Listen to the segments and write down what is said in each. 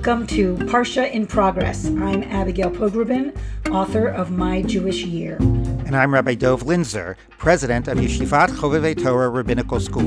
Welcome to Parsha in Progress. I'm Abigail Pogrebin, author of My Jewish Year. And I'm Rabbi Dov Linzer, president of Yeshivat Chovevei Torah Rabbinical School.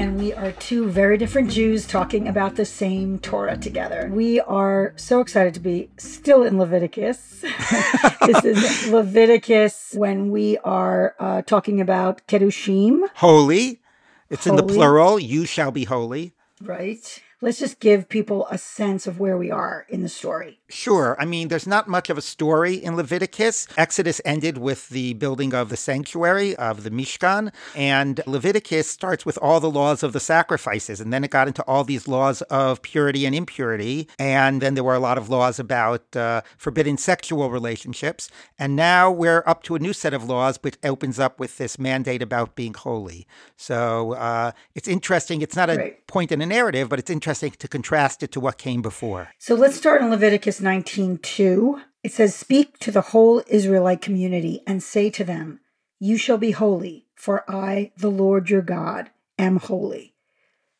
And we are two very different Jews talking about the same Torah together. We are so excited to be still in Leviticus. this is Leviticus when we are uh, talking about Kedoshim. Holy. It's holy. in the plural. You shall be holy. Right let's just give people a sense of where we are in the story. Sure. I mean, there's not much of a story in Leviticus. Exodus ended with the building of the sanctuary of the Mishkan, and Leviticus starts with all the laws of the sacrifices, and then it got into all these laws of purity and impurity, and then there were a lot of laws about uh, forbidden sexual relationships, and now we're up to a new set of laws, which opens up with this mandate about being holy. So uh, it's interesting. It's not a right. point in a narrative, but it's interesting interesting to contrast it to what came before. So let's start in Leviticus 19:2. It says, "Speak to the whole Israelite community and say to them, you shall be holy, for I, the Lord your God, am holy."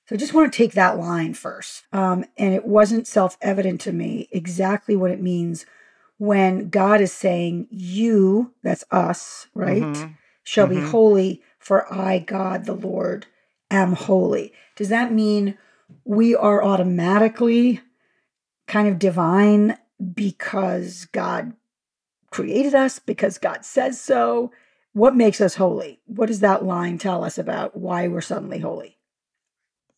So I just want to take that line first. Um, and it wasn't self evident to me exactly what it means when God is saying, You, that's us, right, mm-hmm. shall mm-hmm. be holy, for I, God, the Lord, am holy. Does that mean we are automatically kind of divine because God created us, because God says so. What makes us holy? What does that line tell us about why we're suddenly holy?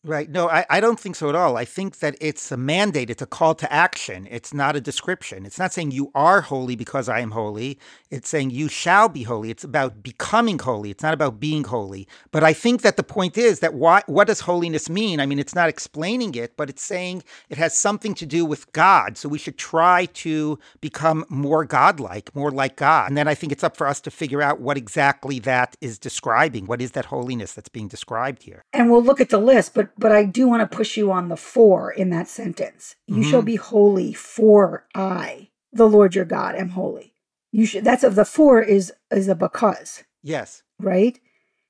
Right. No, I, I don't think so at all. I think that it's a mandate, it's a call to action. It's not a description. It's not saying you are holy because I am holy. It's saying you shall be holy. It's about becoming holy. It's not about being holy. But I think that the point is that why, what does holiness mean? I mean, it's not explaining it, but it's saying it has something to do with God. So we should try to become more godlike, more like God. And then I think it's up for us to figure out what exactly that is describing. What is that holiness that's being described here? And we'll look at the list, but but I do want to push you on the for in that sentence. You mm-hmm. shall be holy, for I, the Lord your God, am holy. You should that's of the for is is a because. Yes. Right?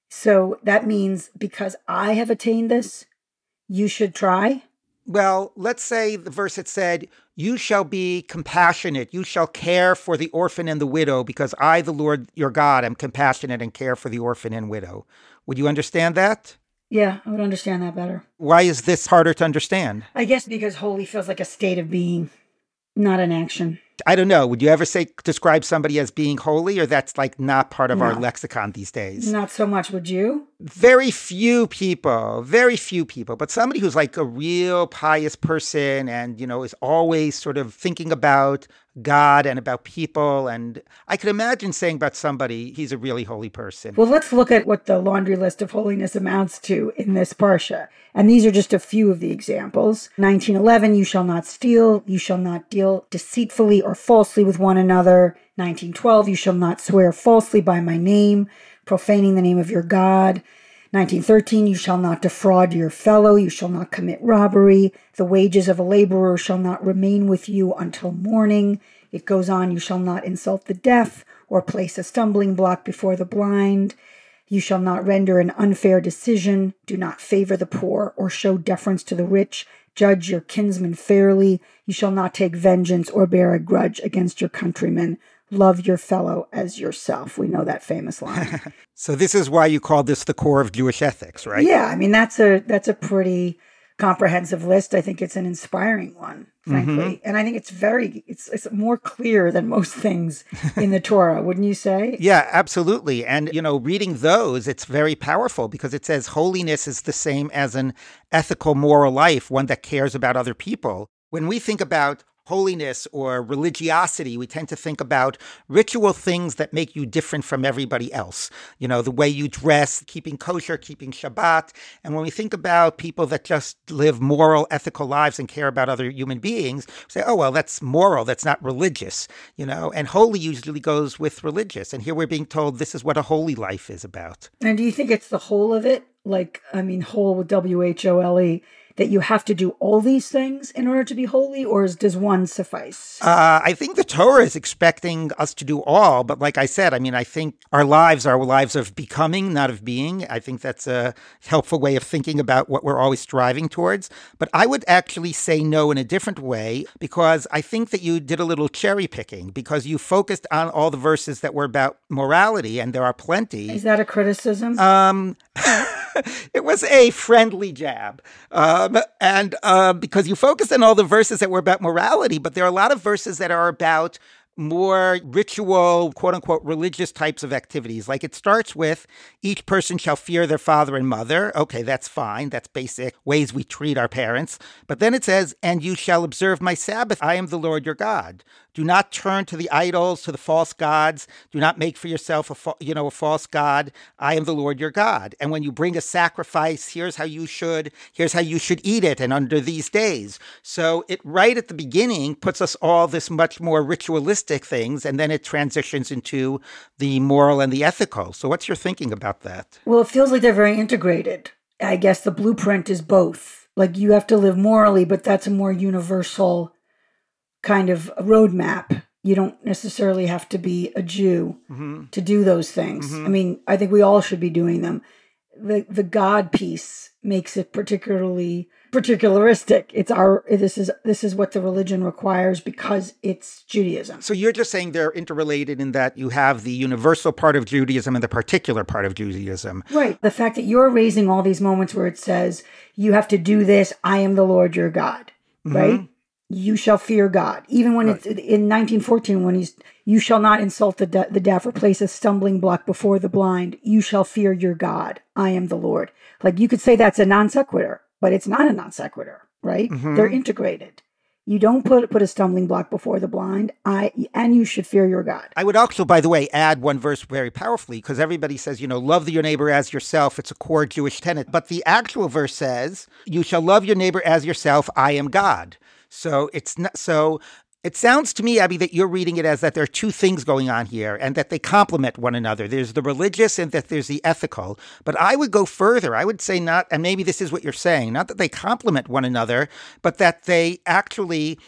So that means because I have attained this, you should try. Well, let's say the verse it said, You shall be compassionate, you shall care for the orphan and the widow, because I, the Lord your God, am compassionate and care for the orphan and widow. Would you understand that? Yeah, I would understand that better. Why is this harder to understand? I guess because holy feels like a state of being, not an action. I don't know. Would you ever say describe somebody as being holy, or that's like not part of no. our lexicon these days? Not so much. Would you? Very few people. Very few people. But somebody who's like a real pious person, and you know, is always sort of thinking about God and about people. And I could imagine saying about somebody, he's a really holy person. Well, let's look at what the laundry list of holiness amounts to in this Parsha. And these are just a few of the examples. 1911, you shall not steal, you shall not deal deceitfully or falsely with one another. 1912, you shall not swear falsely by my name, profaning the name of your God. 1913, you shall not defraud your fellow, you shall not commit robbery, the wages of a laborer shall not remain with you until morning. It goes on, you shall not insult the deaf or place a stumbling block before the blind. You shall not render an unfair decision, do not favor the poor or show deference to the rich. Judge your kinsman fairly. You shall not take vengeance or bear a grudge against your countrymen love your fellow as yourself. We know that famous line. so this is why you call this the core of Jewish ethics, right? Yeah, I mean that's a that's a pretty comprehensive list. I think it's an inspiring one, frankly. Mm-hmm. And I think it's very it's it's more clear than most things in the Torah, wouldn't you say? Yeah, absolutely. And you know, reading those, it's very powerful because it says holiness is the same as an ethical moral life, one that cares about other people. When we think about holiness or religiosity, we tend to think about ritual things that make you different from everybody else. You know, the way you dress, keeping kosher, keeping Shabbat. And when we think about people that just live moral, ethical lives and care about other human beings, say, oh, well, that's moral, that's not religious, you know, and holy usually goes with religious. And here we're being told this is what a holy life is about. And do you think it's the whole of it? Like, I mean, whole with W H O L E that you have to do all these things in order to be holy, or is, does one suffice? Uh, I think the Torah is expecting us to do all, but like I said, I mean, I think our lives are lives of becoming, not of being. I think that's a helpful way of thinking about what we're always striving towards. But I would actually say no in a different way because I think that you did a little cherry picking because you focused on all the verses that were about morality, and there are plenty. Is that a criticism? Um, it was a friendly jab. Um, and uh, because you focused on all the verses that were about morality, but there are a lot of verses that are about more ritual, quote unquote, religious types of activities. Like it starts with each person shall fear their father and mother. Okay, that's fine. That's basic ways we treat our parents. But then it says, and you shall observe my Sabbath. I am the Lord your God. Do not turn to the idols, to the false gods. Do not make for yourself a fa- you know a false god. I am the Lord your God. And when you bring a sacrifice, here's how you should. Here's how you should eat it, and under these days. So it right at the beginning puts us all this much more ritualistic things, and then it transitions into the moral and the ethical. So what's your thinking about that? Well, it feels like they're very integrated. I guess the blueprint is both. Like you have to live morally, but that's a more universal kind of roadmap. You don't necessarily have to be a Jew mm-hmm. to do those things. Mm-hmm. I mean, I think we all should be doing them. The the God piece makes it particularly particularistic. It's our this is this is what the religion requires because it's Judaism. So you're just saying they're interrelated in that you have the universal part of Judaism and the particular part of Judaism. Right. The fact that you're raising all these moments where it says you have to do this, I am the Lord your God, mm-hmm. right? You shall fear God. Even when right. it's in 1914, when he's, you shall not insult the, de- the deaf or place a stumbling block before the blind. You shall fear your God. I am the Lord. Like you could say that's a non sequitur, but it's not a non sequitur, right? Mm-hmm. They're integrated. You don't put put a stumbling block before the blind. I and you should fear your God. I would also, by the way, add one verse very powerfully because everybody says, you know, love your neighbor as yourself. It's a core Jewish tenet, but the actual verse says, "You shall love your neighbor as yourself. I am God." So it's not so it sounds to me, Abby, that you're reading it as that there are two things going on here and that they complement one another. There's the religious and that there's the ethical. But I would go further. I would say not, and maybe this is what you're saying, not that they complement one another, but that they actually.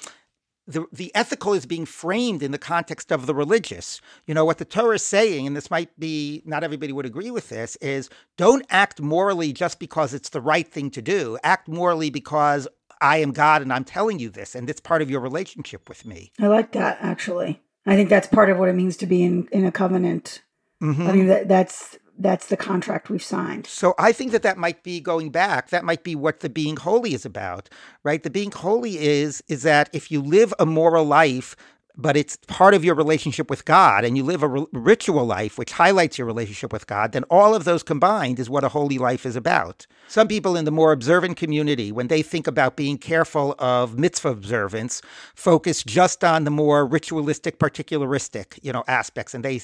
The, the ethical is being framed in the context of the religious. You know, what the Torah is saying, and this might be, not everybody would agree with this, is don't act morally just because it's the right thing to do. Act morally because I am God and I'm telling you this, and it's part of your relationship with me. I like that actually. I think that's part of what it means to be in, in a covenant. Mm-hmm. I mean that that's that's the contract we've signed. So I think that that might be going back. That might be what the being holy is about, right? The being holy is is that if you live a moral life but it's part of your relationship with God and you live a r- ritual life which highlights your relationship with God, then all of those combined is what a holy life is about. Some people in the more observant community, when they think about being careful of mitzvah observance, focus just on the more ritualistic, particularistic, you know, aspects, and they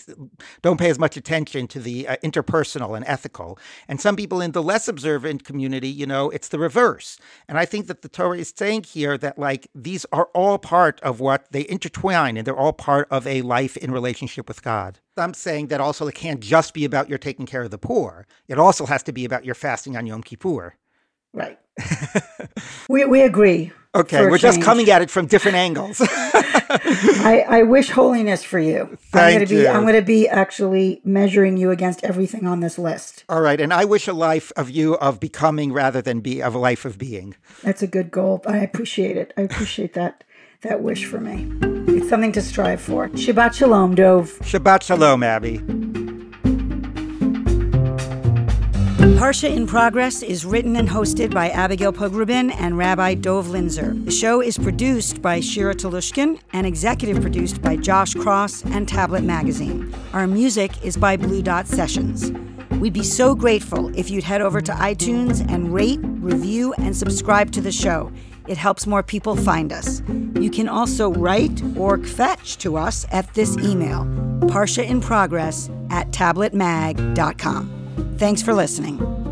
don't pay as much attention to the uh, interpersonal and ethical. And some people in the less observant community, you know, it's the reverse. And I think that the Torah is saying here that like these are all part of what they intertwine and they're all part of a life in relationship with God. I'm saying that also it can't just be about your taking care of the poor. It also has to be about your fasting on Yom Kippur. Right. we, we agree. Okay, we're just coming at it from different angles. I, I wish holiness for you. Thank I'm gonna you. Be, I'm going to be actually measuring you against everything on this list. All right, and I wish a life of you of becoming rather than be of a life of being. That's a good goal. I appreciate it. I appreciate that that wish for me. It's something to strive for. Shabbat Shalom, Dov. Shabbat Shalom, Abby. Parsha in Progress is written and hosted by Abigail Pogrebin and Rabbi Dov Linzer. The show is produced by Shira Telushkin and executive produced by Josh Cross and Tablet Magazine. Our music is by Blue Dot Sessions. We'd be so grateful if you'd head over to iTunes and rate, review, and subscribe to the show. It helps more people find us. You can also write or fetch to us at this email, Parsha in Progress at tabletmag.com. Thanks for listening.